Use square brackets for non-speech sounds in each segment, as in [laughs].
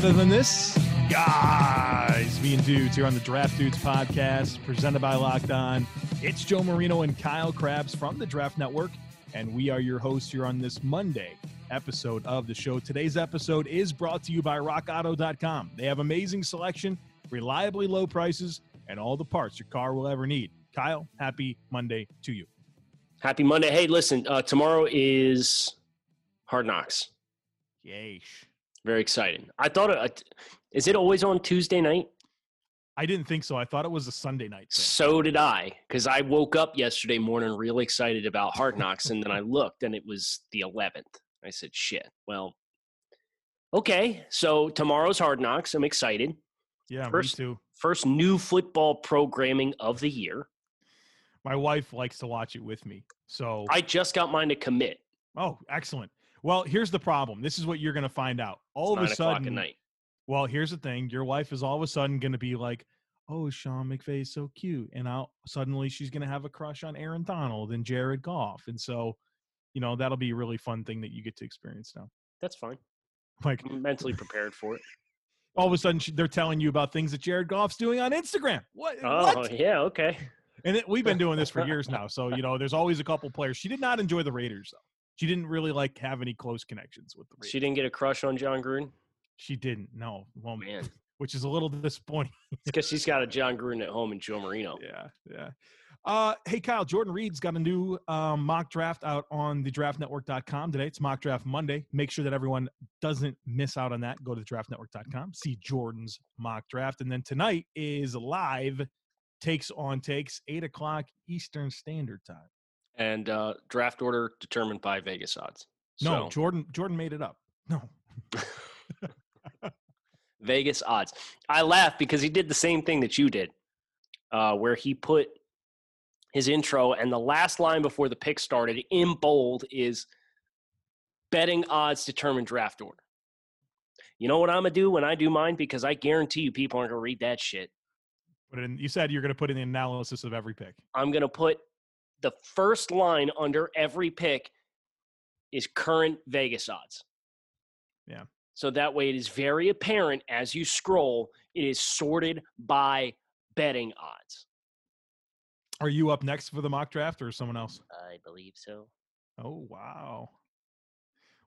better than this? Guys, me and dudes here on the Draft Dudes podcast, presented by Locked On. It's Joe Marino and Kyle Crabbs from the Draft Network, and we are your hosts here on this Monday episode of the show. Today's episode is brought to you by RockAuto.com. They have amazing selection, reliably low prices, and all the parts your car will ever need. Kyle, happy Monday to you. Happy Monday. Hey, listen, uh, tomorrow is Hard Knocks. Yeesh. Very exciting. I thought, it, is it always on Tuesday night? I didn't think so. I thought it was a Sunday night. Thing. So did I, because I woke up yesterday morning really excited about Hard Knocks, and then I looked and it was the 11th. I said, shit. Well, okay. So tomorrow's Hard Knocks. I'm excited. Yeah, first, me too. First new football programming of the year. My wife likes to watch it with me. So I just got mine to commit. Oh, excellent. Well, here's the problem. This is what you're going to find out. All it's of a sudden, night. Well, here's the thing. Your wife is all of a sudden going to be like, "Oh, Sean McVay is so cute," and I'll suddenly she's going to have a crush on Aaron Donald and Jared Goff, and so, you know, that'll be a really fun thing that you get to experience now. That's fine. Like I'm mentally prepared for it. [laughs] All of a sudden, they're telling you about things that Jared Goff's doing on Instagram. What? Oh, what? yeah, okay. And it, we've been doing this for years [laughs] now, so you know, there's always a couple players. She did not enjoy the Raiders though. She didn't really like have any close connections with the. She didn't get a crush on Jon Gruden. She didn't. No, well, man, [laughs] which is a little disappointing. because she's got a Jon Gruden at home and Joe Marino. Yeah, yeah. Uh, hey, Kyle, Jordan Reid's got a new um, mock draft out on the draftnetwork.com today. It's mock draft Monday. Make sure that everyone doesn't miss out on that. Go to the draftnetwork.com, see Jordan's mock draft. And then tonight is live takes on takes, 8 o'clock Eastern Standard Time. And uh, draft order determined by Vegas odds. So. No, Jordan Jordan made it up. No. [laughs] Vegas odds. I laugh because he did the same thing that you did, uh, where he put his intro and the last line before the pick started in bold is betting odds determine draft order. You know what I'm gonna do when I do mine because I guarantee you people aren't gonna read that shit. Put in. You said you're gonna put in the analysis of every pick. I'm gonna put the first line under every pick is current Vegas odds. Yeah. So that way it is very apparent as you scroll, it is sorted by betting odds. Are you up next for the mock draft or someone else? I believe so. Oh, wow.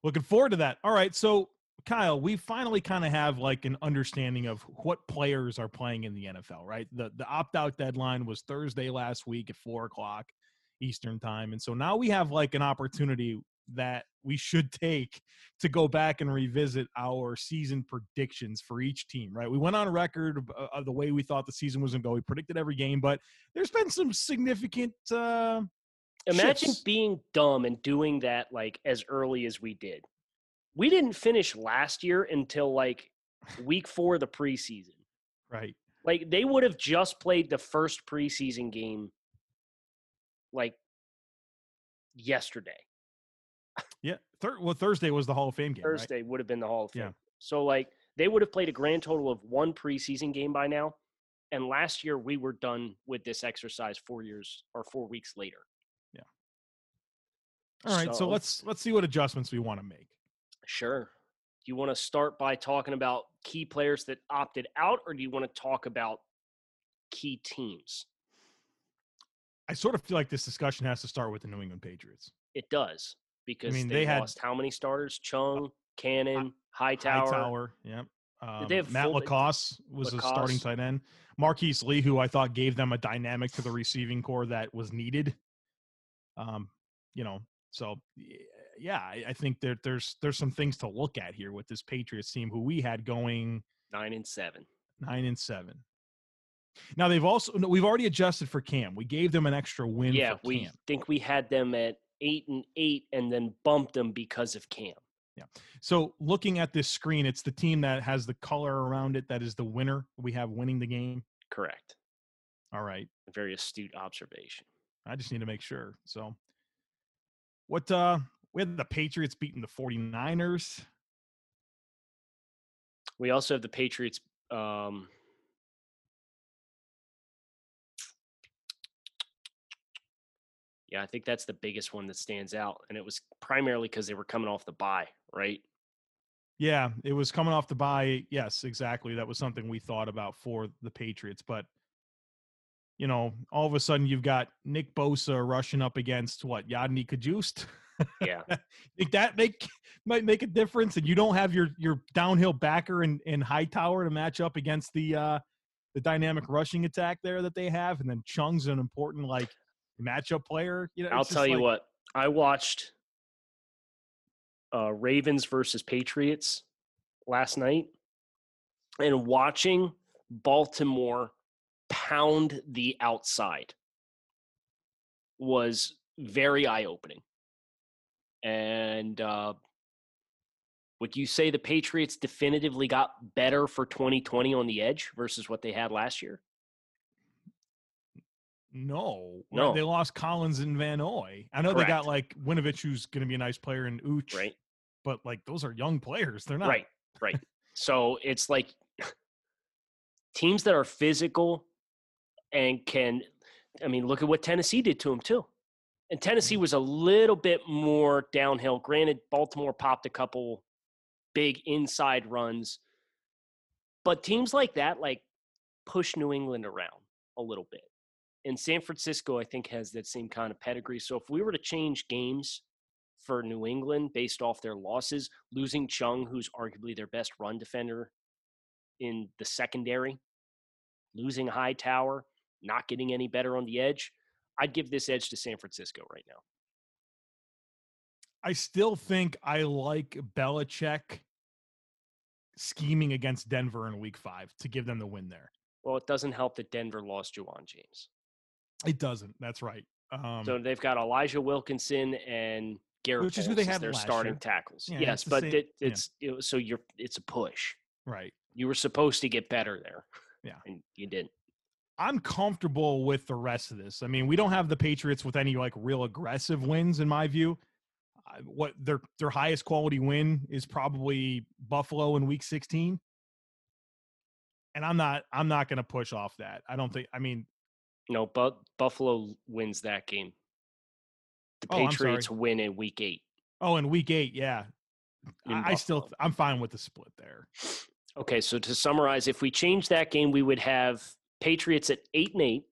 Looking forward to that. All right. So, Kyle, we finally kind of have like an understanding of what players are playing in the NFL, right? The the opt out deadline was Thursday last week at four o'clock Eastern time. And so now we have like an opportunity that we should [laughs] take to go back and revisit our season predictions for each team, right? We went on record of, uh, the way we thought the season was going to go. We predicted every game, but there's been some significant. Uh, Imagine shifts. being dumb and doing that like as early as we did. We didn't finish last year until like week four of the preseason. Right. Like they would have just played the first preseason game like yesterday. Yeah. Thir- well, Thursday was the Hall of Fame game. Thursday right? would have been the Hall of Fame. Yeah. So like they would have played a grand total of one preseason game by now. And last year we were done with this exercise four years or four weeks later. Yeah. All right. So, so let's let's see what adjustments we want to make. Sure. Do you want to start by talking about key players that opted out, or do you want to talk about key teams? I sort of feel like this discussion has to start with the New England Patriots. It does because I mean, they, they had- lost how many starters? Chung, Cannon, Hightower. Hightower, yep. Um, Matt full- LaCosse was a starting tight end. Marquise Lee, who I thought gave them a dynamic to the receiving core that was needed. Um, you know, so yeah, I, I think that there's there's some things to look at here with this Patriots team who we had going Nine and seven. nine and seven. Now they've also no, we've already adjusted for Cam. We gave them an extra win. Yeah, for we think we had them at eight and eight, and then bumped them because of Cam. Yeah. So looking at this screen, it's the team that has the color around it that is the winner. We have winning the game. Correct. All right. Very astute observation. I just need to make sure. So what uh we had the Patriots beating the 49ers. We also have the Patriots. Um, yeah, I think that's the biggest one that stands out, and it was primarily because they were coming off the bye, right? Yeah, it was coming off the bye. Yes, exactly. That was something we thought about for the Patriots, but you know, all of a sudden you've got Nick Bosa rushing up against what Yodny Cajuste. Yeah. [laughs] think that make might make a difference, and you don't have your your downhill backer and in Hightower to match up against the uh the dynamic rushing attack there that they have, and then Chung's an important like matchup player. You know, I'll tell you what. I watched uh, Ravens versus Patriots last night, and watching Baltimore pound the outside was very eye opening. And uh, would you say the Patriots definitively got better for 2020 on the edge versus what they had last year? No, No. they lost Collins and Van Noy. I know they got like Winovich, who's going to be a nice player, and Ooch, Right. but like those are young players. They're not Right, right. So it's like [sighs] teams that are physical and can, I mean, look at what Tennessee did to them too. And Tennessee mm-hmm. was a little bit more downhill. Granted, Baltimore popped a couple big inside runs, but teams like that, like, push New England around a little bit. And San Francisco, I think, has that same kind of pedigree. So if we were to change games for New England based off their losses, losing Chung, who's arguably their best run defender in the secondary, losing Hightower, not getting any better on the edge, I'd give this edge to San Francisco right now. I still think I like Belichick scheming against Denver in Week Five to give them the win there. Well, it doesn't help that Denver lost Ja'Wuan James. It doesn't. That's right. Um, So they've got Elijah Wilkinson and Garrett Which is who they have. their starting year. tackles. Yeah, yes, it's but it, yeah. it's it, so you're it's a push. right. You were supposed to get better there. Yeah. and you didn't. I'm comfortable with the rest of this. I mean, we don't have the Patriots with any like real aggressive wins, in my view. What their their highest quality win is probably Buffalo in Week 16, and I'm not I'm not going to push off that. I don't think. I mean, No, but Buffalo wins that game. The Oh, Patriots win in Week Eight. oh, in Week Eight, yeah, in I, I still I'm fine with the split there. Okay, so to summarize, if we change that game, we would have Patriots at eight and eight,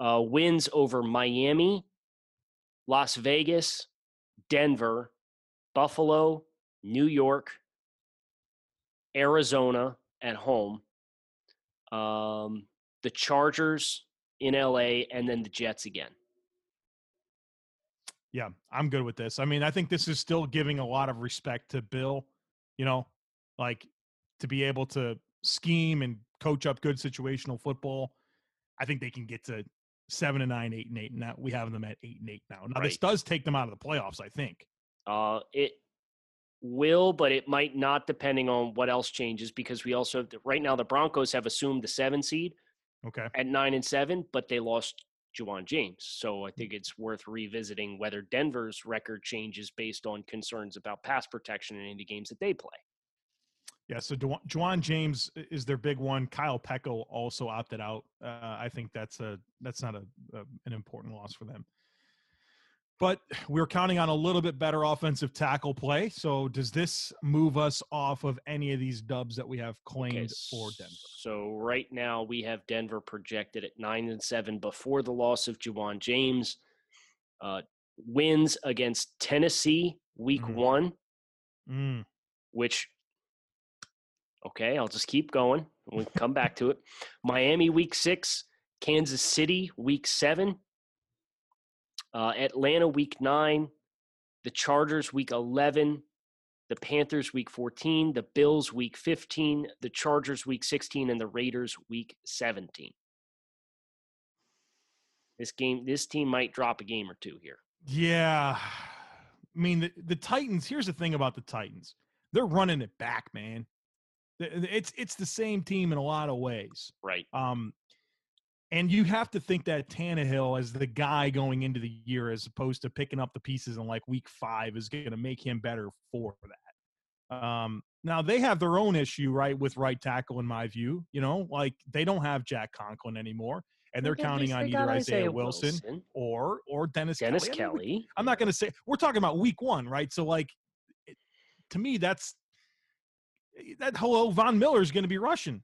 uh, wins over Miami, Las Vegas, Denver, Buffalo, New York, Arizona at home, um, the Chargers in LA, and then the Jets again. Yeah, I'm good with this. I mean, I think this is still giving a lot of respect to Bill, you know, like to be able to scheme and coach up good situational football. I think they can get to seven and nine, eight and eight. Now we have them at eight and eight now. Now this does take them out of the playoffs, I think. Uh, it will, but it might not, depending on what else changes. Because we also right now the Broncos have assumed the seven seed Okay. at nine and seven, but they lost Ja'Wuan James. So I think it's worth revisiting whether Denver's record changes based on concerns about pass protection in any games that they play. Yeah, so Ja'Wuan James is their big one. Kyle Peko also opted out. Uh, I think that's a that's not a, a an important loss for them. But we're counting on a little bit better offensive tackle play. So does this move us off of any of these dubs that we have claimed for Denver? So right now we have Denver projected at nine and seven before the loss of Ja'Wuan James. Uh, wins against Tennessee week Mhm. one, Mm, which okay, I'll just keep going. We'll come back to it. Miami week six, Kansas City week seven, uh, Atlanta week nine, the Chargers week eleven, the Panthers week fourteen, the Bills week fifteen, the Chargers week sixteen, and the Raiders week seventeen. This game, this team might drop a game or two here. yeah. I mean, the, the Titans, here's the thing about the Titans. They're running it back, man. It's it's the same team in a lot of ways. Right. Um, and you have to think that Tannehill as the guy going into the year, as opposed to picking up the pieces in like week five, is going to make him better for that. Um, now they have their own issue, right, with right tackle, in my view. You know, like they don't have Jack Conklin anymore, and they're counting on either got Isaiah Wilson, or or Dennis, Dennis Kelly. I mean, I'm not going to say we're talking about week one, right? So like, it, to me, that's that hello Von Miller is going to be rushing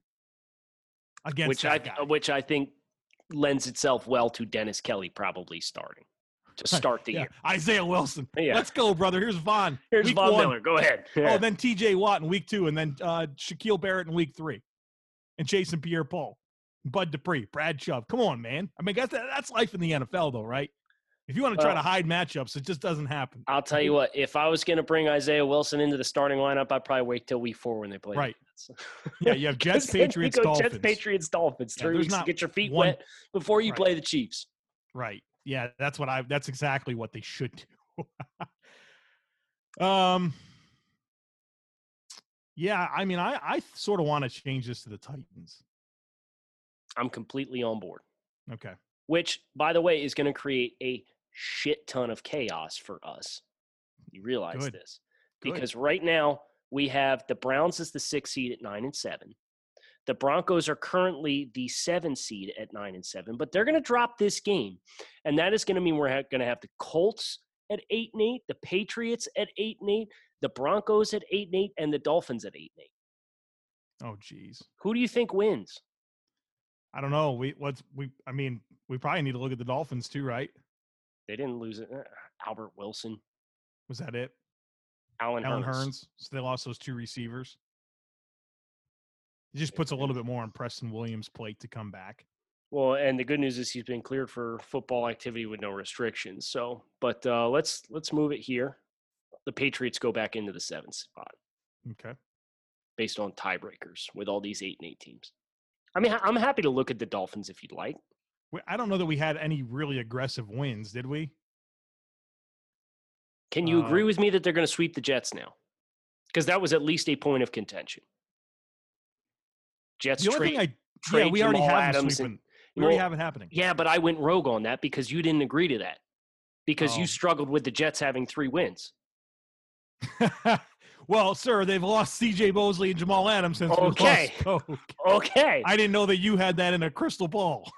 against which I guy. which I think lends itself well to Dennis Kelly probably starting to [laughs] start the yeah. year. Isaiah Wilson. Yeah. Let's go, brother. Here's Von. Here's Week Von one. Miller. Go ahead. [laughs] Oh, then T.J. Watt in week two, and then uh, Shaquille Barrett in week three, and Jason Pierre-Paul, Bud Dupree, Brad Chubb. Come on, man. I mean, that's that's life in the NFL, though, right? If you want to try Well- to hide matchups, it just doesn't happen. I'll tell you what. If I was going to bring Isaiah Wilson into the starting lineup, I'd probably wait till week four when they play. Right. Jets. Yeah, you have [laughs] Jets, 'Cause then you Patriots, Dolphins. Jets, Patriots, Dolphins. Yeah, Three there's weeks to get your feet one- wet before you Right. play the Chiefs. Right. Yeah, that's what I. That's exactly what they should do. [laughs] um. Yeah, I mean, I I sort of want to change this to the Titans. I'm completely on board. Okay. Which, by the way, is going to create a shit ton of chaos for us. You realize Good. this Good. because right now we have the Browns as the six seed at nine and seven. The Broncos are currently the seven seed at nine and seven, but they're going to drop this game, and that is going to mean we're ha- going to have the Colts at eight and eight, the Patriots at eight and eight, the Broncos at eight and eight, and the Dolphins at eight and eight. Oh, geez. Who do you think wins? I don't know. We what's we. I mean, we probably need to look at the Dolphins too, right? They didn't lose it. Uh, Albert Wilson, Was that it? Allen, Allen Hurns. Hurns. So they lost those two receivers. It just puts a little bit more on Preston Williams' plate to come back. Well, and the good news is he's been cleared for football activity with no restrictions. So, but uh, let's let's move it here. The Patriots go back into the seventh spot Okay. based on tiebreakers with all these eight and eight teams. I mean, I'm happy to look at the Dolphins if you'd like. I don't know that we had any really aggressive wins, did we? Can you Uh, agree with me that they're going to sweep the Jets now? Because that was at least a point of contention. Jets The only trade. thing I yeah, we already Jamal have them Adams and-. We already Well, have it happening. Yeah, but I went rogue on that because you didn't agree to that. Because Oh. you struggled with the Jets having three wins. [laughs] well, sir, they've lost C.J. Mosley and Jamal Adams since Okay. we lost. [laughs] Coke. Okay. I didn't know that you had that in a crystal ball.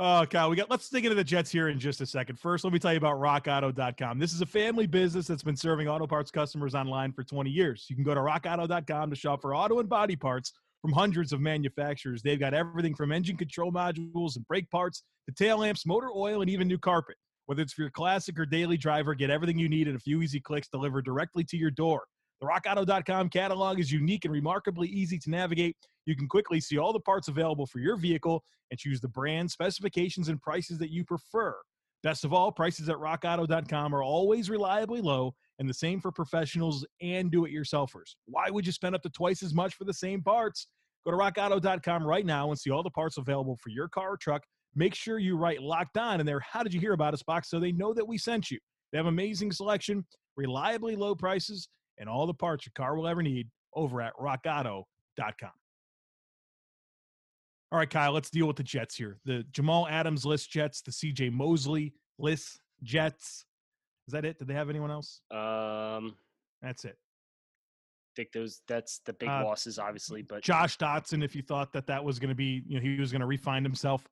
Oh, Kyle, we got. Let's dig into the Jets here in just a second. First, let me tell you about RockAuto.com. This is a family business that's been serving auto parts customers online for 20 years. You can go to RockAuto.com to shop for auto and body parts from hundreds of manufacturers. They've got everything from engine control modules and brake parts to tail lamps, motor oil, and even new carpet. Whether it's for your classic or daily driver, get everything you need in a few easy clicks delivered directly to your door. The RockAuto.com catalog is unique and remarkably easy to navigate. You can quickly see all the parts available for your vehicle and choose the brand, specifications, and prices that you prefer. Best of all, prices at rockauto.com are always reliably low and the same for professionals and do it yourselfers. Why would you spend up to twice as much for the same parts? Go to rockauto.com right now and see all the parts available for your car or truck. Make sure you write locked on in their How Did You Hear About Us box so they know that we sent you. They have amazing selection, reliably low prices, and all the parts your car will ever need over at rockauto.com. All right, Kyle, let's deal with the Jets here. The Jamal Adams list Jets, the CJ Mosley list Jets. Is that it? Did they have anyone else? Um, That's it. I think those that's the big Uh, losses, obviously. But Josh Doctson, if you thought that that was going to be, you know, he was going to refine himself.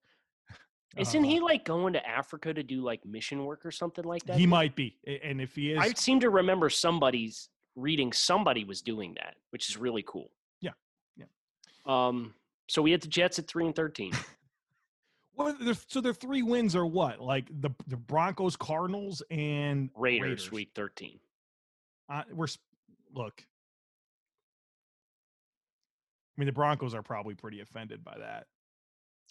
[laughs] isn't Uh, he like going to Africa to do like mission work or something like that? He might be. And if he is, I seem to remember somebody's reading somebody was doing that, which is really cool. Yeah, yeah. Um. So we had the Jets at three and thirteen. [laughs] they're- so their three wins are what? Like the, the Broncos, Cardinals, and Raiders, week thirteen. Uh, we're look. I mean, the Broncos are probably pretty offended by that.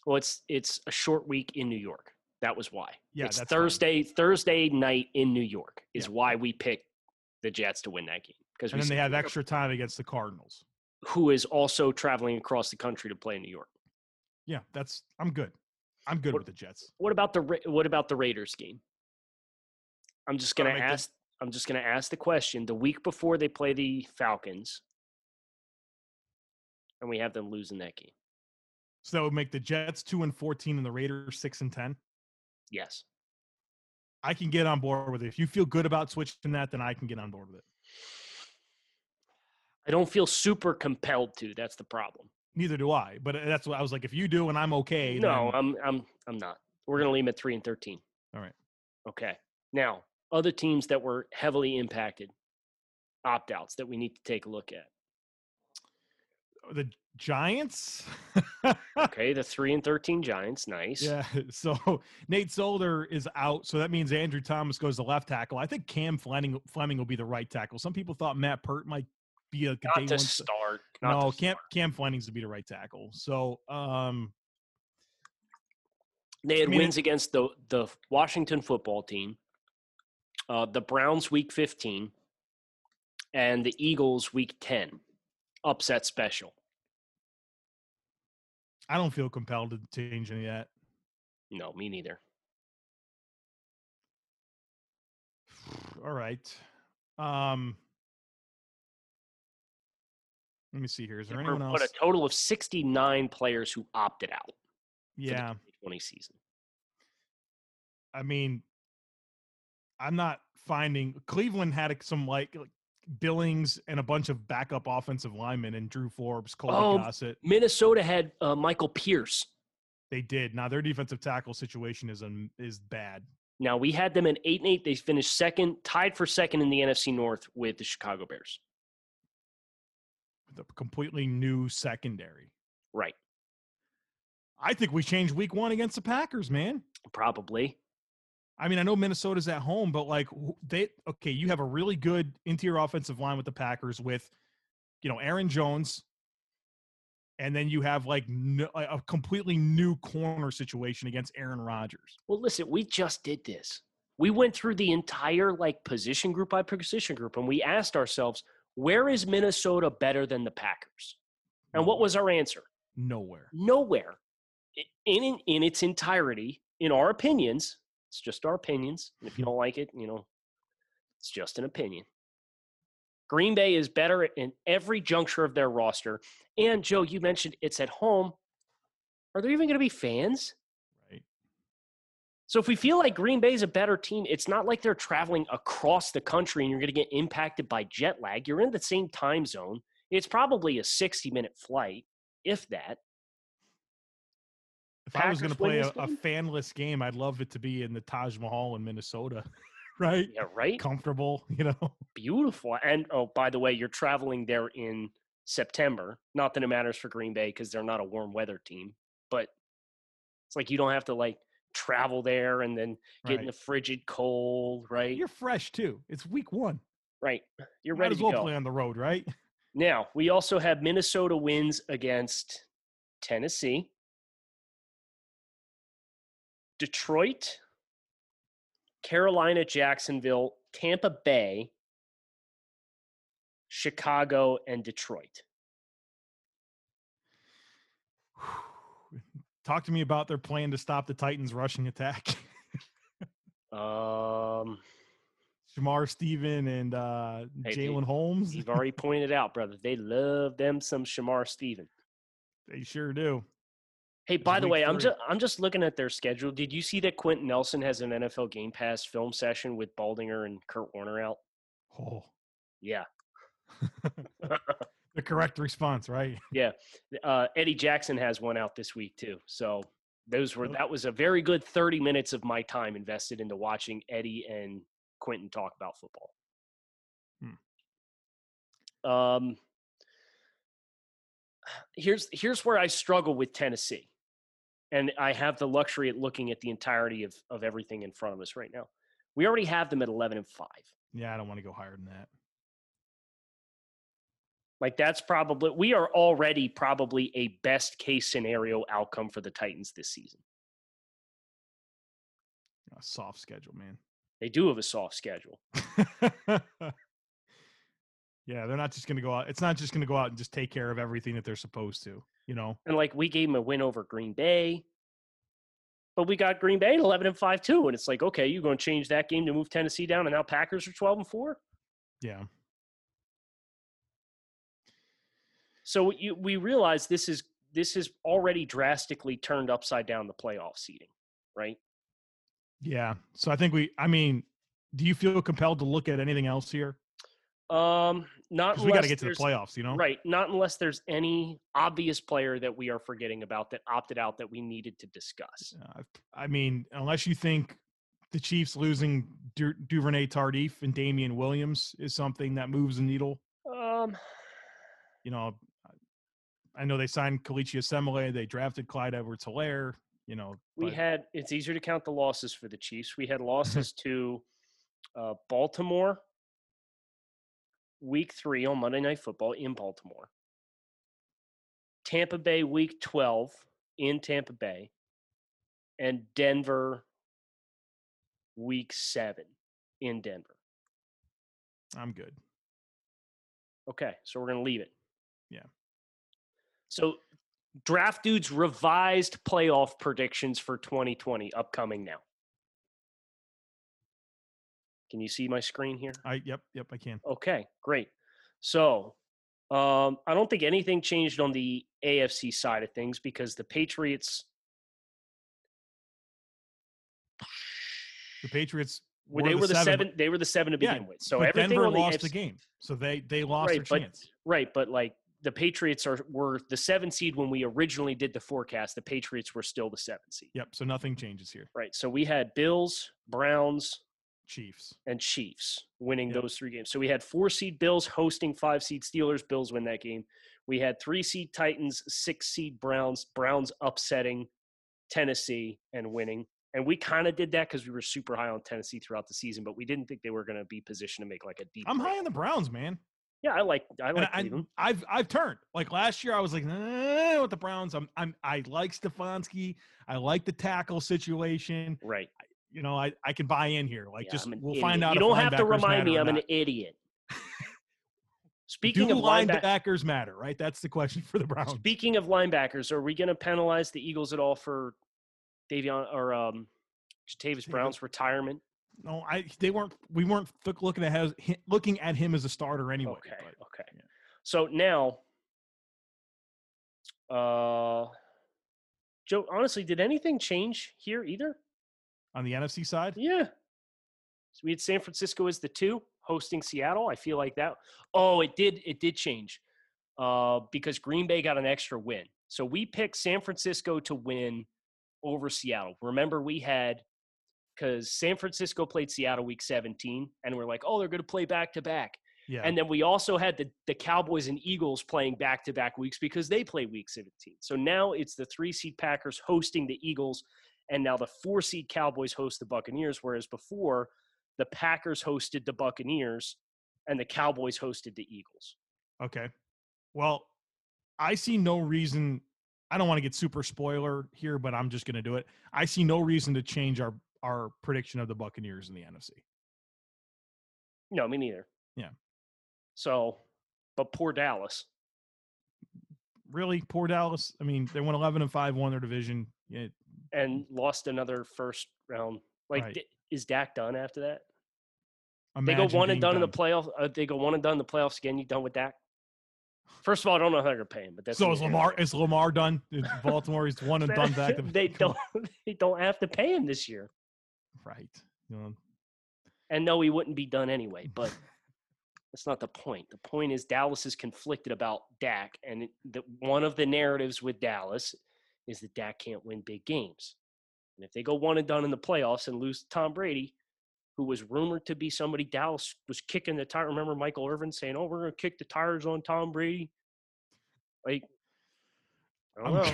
Well, it's it's a short week in New York. That was why. Yeah, it's that's fine. Thursday. Thursday night in New York is Yeah. why we picked the Jets to win that game because And then they have extra time against the Cardinals. who is also traveling across the country to play in New York. Yeah, that's I'm good. I'm good What- with the Jets. What about the what about the Raiders game? I'm just gonna make the- ask. I'm just gonna ask the question. The week before they play the Falcons, and we have them losing that game. So that would make the Jets two and fourteen and the Raiders six and ten. Yes. I can get on board with it. If you feel good about switching that, then I can get on board with it. I don't feel super compelled to. That's the problem. Neither do I. But uh, that's what I was like. If you do and I'm okay, No, I'm I'm I'm not. We're gonna leave at three and thirteen. all right. Okay. Now, other teams that were heavily impacted opt outs that we need to take a look at? The Giants. Okay, the [laughs] three and thirteen Giants, nice. yeah. [laughs] So Nate Solder is out. So that means Andrew Thomas goes to left tackle. I think Cam Fleming Fleming will be the right tackle. Some people thought Matt Peart might be a day Not one. to start. Not No, to Cam start. Cam Fleming's to be the right tackle. So um They had I mean, wins against the the Washington football team, uh, the Browns week fifteen, and the Eagles week ten. Upset special. I don't feel compelled to change any of that. No, me neither. [sighs] All right. Um let me see here. Is there anyone put else? a total of sixty nine players who opted out. Yeah. the 2020 season. I mean, I'm not finding Cleveland had some like Billings and a bunch of backup offensive linemen and Drew Forbes, Colby Oh, Gossett. Minnesota had uh, Michael Pierce. They did. Now their defensive tackle situation is um, is bad. Now we had them in eight and eight. They finished second, tied for second in the NFC North with the Chicago Bears. The completely new secondary. Right, I think we changed week one against the Packers, man. probably. I mean, I know Minnesota's at home, but like they okay, you have a really good interior offensive line with the Packers with, you know, Aaron Jones, and then you have like no, a a completely new corner situation against Aaron Rodgers. Well, listen, we just did this. We went through the entire like position group by position group, and we asked ourselves, where is Minnesota better than the Packers? And what was our answer? nowhere? Nowhere. In, in in its entirety, in our opinions, it's just our opinions. And if you mm-hmm. don't like it, you know, it's just an opinion. Green Bay is better in every juncture of their roster. And Joe, you mentioned it's at home. Are there even going to be fans? Right. So if we feel like Green Bay is a better team, it's not like they're traveling across the country and you're going to get impacted by jet lag. You're in the same time zone. It's probably a 60 minute flight, if that. If I was going to play a, a fanless game, I'd love it to be in the Taj Mahal in Minnesota, [laughs] right? Yeah, right? Comfortable, you know. [laughs] Beautiful. And oh, by the way, you're traveling there in September. Not that it matters for Green Bay because they're not a warm weather team, but it's like you don't have to like travel there and then get in the frigid cold, right? You're fresh too. It's week one. right. You're Might ready as to well go. play on the road, right? Now, we also have Minnesota wins against Tennessee, Detroit, Carolina, Jacksonville, Tampa Bay, Chicago, and Detroit. [sighs] Talk to me about their plan to stop the Titans' rushing attack. [laughs] Um, Shamar Stephen and uh, Hey, Jalen Holmes. you've already pointed out, brother. They love them some Shamar Stephen. They sure do. Hey, by the way, I'm just I'm just looking at their schedule. Did you see that Quenton Nelson has an NFL Game Pass film session with Baldinger and Kurt Warner out? Oh, Yeah. [laughs] [laughs] the correct response, right? [laughs] Yeah. Uh, Eddie Jackson has one out this week too. So those were that was a very good 30 minutes of my time invested into watching Eddie and Quenton talk about football. Um, [sighs] here's here's where I struggle with Tennessee, and I have the luxury at looking at the entirety of of everything in front of us right now. We already have them at 11 and five. Yeah, I don't want to go higher than that. Like that's probably we are already probably a best case scenario outcome for the Titans this season. A soft schedule, man. They do have a soft schedule. [laughs] yeah, they're not just going to go out. It's not just going to go out and just take care of everything that they're supposed to. You know, And like we gave them a win over Green Bay. But we got Green Bay at 11 and 5 too. And it's like, okay, you're going to change that game to move Tennessee down and now Packers are 12 and 4? yeah. So you, we realize this is this has already drastically turned upside down the playoff seating, right? Yeah. So I think we, I mean, do you feel compelled to look at anything else here? Um, not we got to get to the playoffs, you know? Right. Not unless there's any obvious player that we are forgetting about that opted out that we needed to discuss. Uh, I mean, unless you think the Chiefs losing du- Duvernay Tardif and Damien Williams is something that moves the needle? Um, You know, I know they signed Kelechi Osemele, they drafted Clyde Edwards Helaire, you know. we but- had it's easier to count the losses for the Chiefs. We had [laughs] losses to uh, Baltimore week three on Monday Night Football in Baltimore, Tampa Bay week 12 in Tampa Bay, and Denver week seven in Denver. I'm good. Okay, so we're going to leave it. Yeah. So, Draft Dude's revised playoff predictions for 2020 upcoming now. Can you see my screen here? I yep, yep, I can. Okay, great. So, um, I don't think anything changed on the AFC side of things because the Patriots, The Patriots well, they were the seven. They were the seven to Yeah, begin with. So everything Denver on the lost AFC the game. So they they lost Right, their but- chance. Right, but like the Patriots are were the seven seed when we originally did the forecast. The Patriots were still the seven seed. Yep, so nothing changes here. Right. So we had Bills, Browns, Chiefs. and Chiefs winning Yep. those three games. So we had four seed Bills hosting five seed Steelers. Bills win that game. We had three seed Titans, six seed Browns. Browns upsetting Tennessee and winning. And we kind of did that because we were super high on Tennessee throughout the season, but we didn't think they were going to be positioned to make like a deep. I'm break. high on the Browns, man. Yeah, I like I like I. I've I've turned. Like last year, I was like, nah, with the Browns. I'm I'm I like Stefanski. I like the tackle situation. Right. You know, I, I can buy in here. Like, Yeah, just we'll idiot. find out. You don't have to remind me I'm an idiot. [laughs] Speaking Do of linebackers, linebackers matter, right? That's the question for the Browns. speaking of linebackers, are we going to penalize the Eagles at all for Davion or um, Jatavis Brown's retirement? No, I they weren't. We weren't looking at his, looking at him as a starter anyway. Okay. but- Okay. yeah. So now, uh, Joe, honestly, did anything change here either? On the NFC side, Yeah. So we had San Francisco as the two hosting Seattle. I feel like that. Oh, it did. It did change uh, because Green Bay got an extra win. So we picked San Francisco to win over Seattle. Remember, we had because San Francisco played Seattle week 17, and we're like, oh, they're going to play back to back. yeah. And then we also had the, the Cowboys and Eagles playing back to back weeks because they play week 17. So now it's the three seed Packers hosting the Eagles, and now the four seed Cowboys host the Buccaneers, whereas before the Packers hosted the Buccaneers and the Cowboys hosted the Eagles. Okay. Well, I see no reason. I don't want to get super spoiler here, but I'm just going to do it. I see no reason to change our our prediction of the Buccaneers in the NFC. No, me neither. Yeah. So, but poor Dallas. Really, poor Dallas. I mean, they went 11 and five, won their division. Yeah, And lost another first round. Like, Right. d- is Dak done after that? They go one and being done, in the playoffs. Uh, they go one and done in the playoffs again. You done with Dak? [sighs] First of all, I don't know how they're gonna pay him, but that's So is Lamar? Is Lamar done? Is Baltimore is one and [laughs] done back. [laughs] They don't. [laughs] They don't have to pay him this year. Right. And no, he wouldn't be done anyway. But that's not the point. The point is Dallas is conflicted about Dak, and the, one of the narratives with Dallas is that Dak can't win big games. And if they go one and done in the playoffs and lose Tom Brady, who was rumored to be somebody Dallas was kicking the tire. Remember Michael Irvin saying, "Oh, we're going to kick the tires on Tom Brady." Like, I don't I'm- know.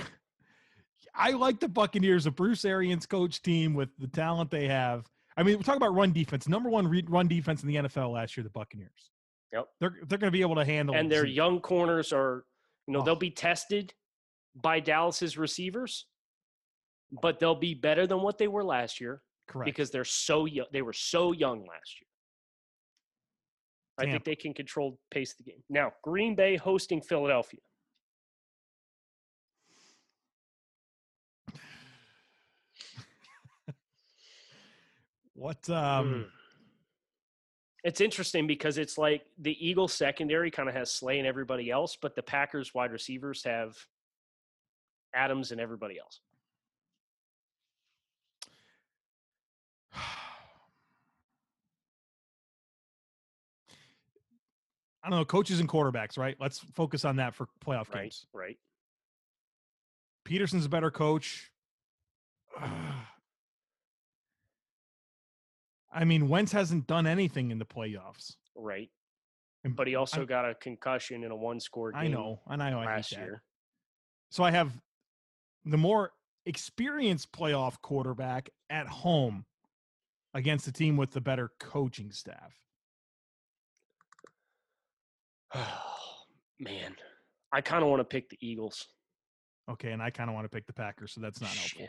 I like the Buccaneers, a Bruce Arians coach team with the talent they have. I mean, we talk about run defense. Number one run defense in the NFL last year, the Buccaneers. Yep. They're they're going to be able to handle. and their young corners are, you know, Oh. they'll be tested by Dallas's receivers, but they'll be better than what they were last year correct. because they're so young. They were so young last year. I think they can control pace of the game. Now, Green Bay hosting Philadelphia. what um Mm. It's interesting because it's like the Eagles secondary kind of has Slay and everybody else, but the Packers wide receivers have Adams and everybody else. I don't know, coaches and quarterbacks, right? Let's focus on that for playoff Right, games. right. Pederson's a better coach. [sighs] I mean, Wentz hasn't done anything in the playoffs. right? And But he also I'm- got a concussion in a one-score game I know, and I know I last that. year. So I have the more experienced playoff quarterback at home against a team with the better coaching staff. Oh, [sighs] Man, I kind of want to pick the Eagles. Okay, and I kind of want to pick the Packers, so that's not helpful.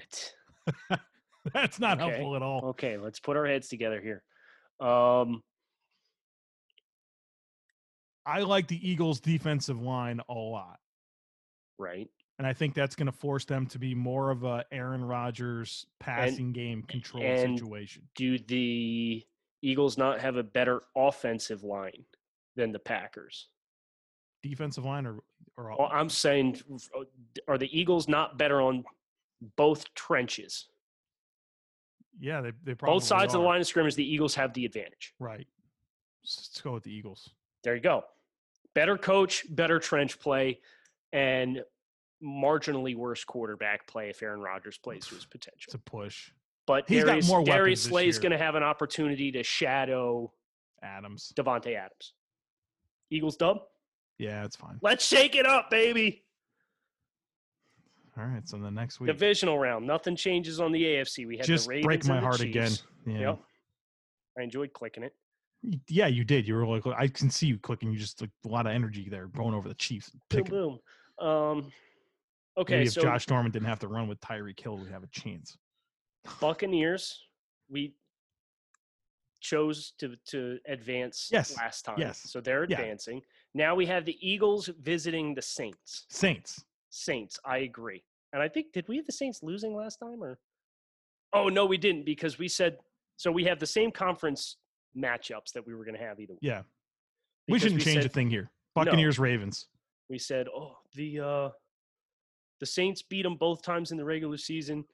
Shit. [laughs] That's not Okay. helpful at all. Okay, let's put our heads together here. Um, I like the Eagles' defensive line a lot, right. And I think that's going to force them to be more of a Aaron Rodgers passing game control and- situation. Do the Eagles not have a better offensive line than the Packers? Defensive line or or Well, I'm saying, uh, are the Eagles not better on both trenches? yeah, they they probably Both sides of the line of scrimmage, the Eagles have the advantage. Right. Let's go with the Eagles. There you go. Better coach, better trench play, and marginally worse quarterback play if Aaron Rodgers plays to his potential. It's a push. But He's got Darius, more weapons Darius this Slay is going to have an opportunity to shadow Adams. Davante Adams. Eagles dub. Yeah, it's fine. Let's shake it up, baby. All right. So the next week, Divisional round. Nothing changes on the AFC. We had just the Ravens break my heart again. Yeah. Yep. I enjoyed clicking it. Yeah, you did. You were like, I can see you clicking. You just like a lot of energy there, going over the Chiefs. Boom, boom. Um, okay, Maybe if so Josh Norman didn't have to run with Tyreek Hill, we'd have a chance. Buccaneers, we chose to to advance Yes, last time. yes, So they're yeah. advancing. Now we have the Eagles visiting the Saints. Saints. Saints, I agree. And I think did we have the Saints losing last time or Oh no, we didn't because we said so we have the same conference matchups that we were going to have either. way. Yeah. We shouldn't change said, a thing here. Buccaneers, Ravens. We said, "Oh, the uh the Saints beat them both times in the regular season.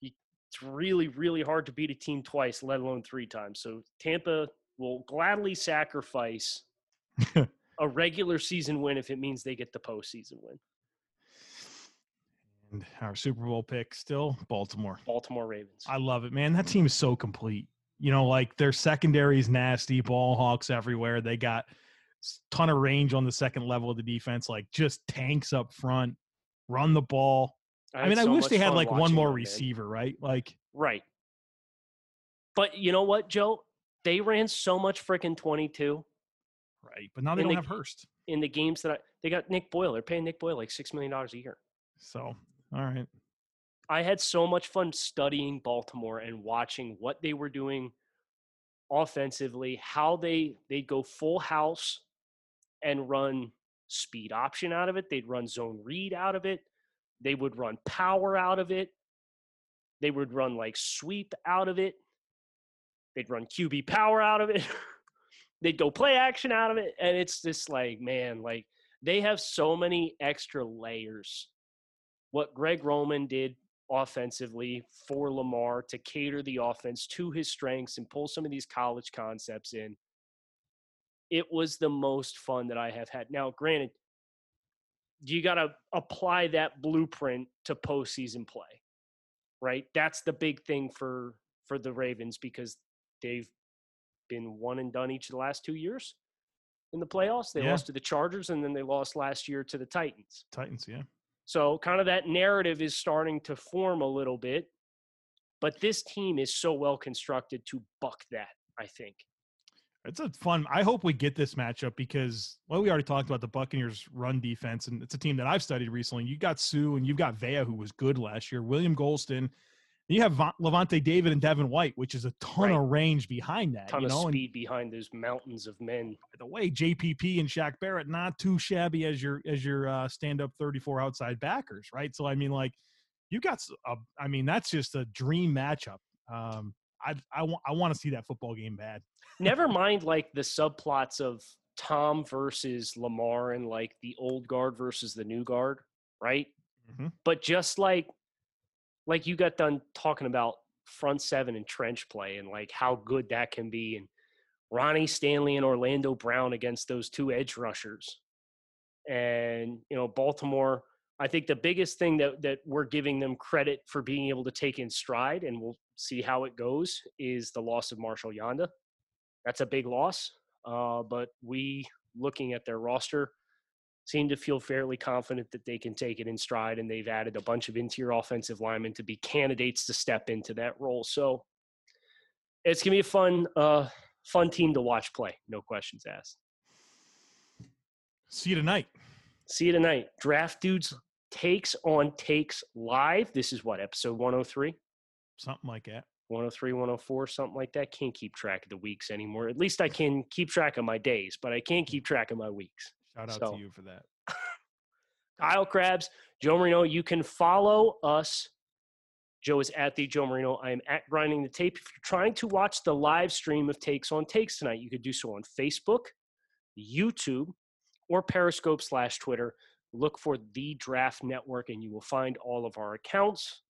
It's really really hard to beat a team twice, let alone three times. So Tampa will gladly sacrifice [laughs] a regular season win if it means they get the postseason win. And our Super Bowl pick still Baltimore. Baltimore Ravens. I love it, man. That team is so complete. You know, like their secondary is nasty, ball hawks everywhere. They got ton of range on the second level of the defense, like just tanks up front, run the ball. I, had mean, I wish they had like one more them, man. receiver, right? Like, Right. But you know what, Joe? They ran so much freaking 22 right. But now they And don't they- have Hurst. in the games that I, they got Nick Boyle. They're paying Nick Boyle like $6 million a year. So, all right. I had so much fun studying Baltimore and watching what they were doing offensively, how they they'd go full house and run speed option out of it. They'd run zone read out of it. They would run power out of it. They would run like sweep out of it. They'd run QB power out of it. [laughs] They'd go play action out of it. And it's just like, man, like they have so many extra layers. What Greg Roman did offensively for Lamar to cater the offense to his strengths and pull some of these college concepts in. It was the most fun that I have had. Now, granted, you got to apply that blueprint to postseason play, right? That's the big thing for for the Ravens because they've been one and done each of the last two years in the playoffs. They Yeah. lost to the Chargers and then they lost last year to the Titans. Titans, yeah. So kind of that narrative is starting to form a little bit. But this team is so well constructed to buck that, I think. It's a fun. I hope we get this matchup because well, we already talked about the Buccaneers' run defense, and it's a team that I've studied recently. You got Suh, and you've got Vea, who was good last year. William Gholston. You have Va- Lavonte David and Devin White, which is a ton Right. of range behind that. Ton you of know, and speed behind those mountains of men. by the way, JPP and Shaq Barrett not too shabby as your as your uh, stand up thirty four outside backers, right? So I mean, like you got. A, I mean, that's just a dream matchup. Um, I I want I want to see that football game bad. Never [laughs] mind like the subplots of Tom versus Lamar and like the old guard versus the new guard, right? Mhm. But just like like you got done talking about front seven and trench play and like how good that can be and Ronnie Stanley and Orlando Brown against those two edge rushers. And you know, Baltimore, I think the biggest thing that that we're giving them credit for being able to take in stride, and we'll see how it goes, is the loss of Marshall Yanda. That's a big loss, uh, but we, looking at their roster, seem to feel fairly confident that they can take it in stride, and they've added a bunch of interior offensive linemen to be candidates to step into that role. So it's gonna be a fun, uh, fun team to watch play. No questions asked. See you tonight. See you tonight. Draft dudes takes on takes live. This is what episode 103, Something like that. 103, 104, something like that. Can't keep track of the weeks anymore. At least I can keep track of my days, but I can't keep track of my weeks. Shout out So- to you for that. [laughs] Kyle Crabbs, Joe Marino. You can follow us. Joe is at the Joe Marino. I am at Grinding the Tape. If you're trying to watch the live stream of Takes on Takes tonight, you could do so on Facebook, YouTube, or Periscope slash Twitter. Look for the Draft Network, and you will find all of our accounts.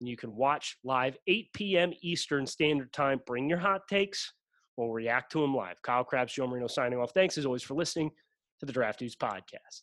And you can watch live 8 p.m. Eastern Standard Time. Bring your hot takes. We'll react to them live. Kyle Crabbs, Joe Marino signing off. Thanks as always for listening to the Draft Dudes podcast.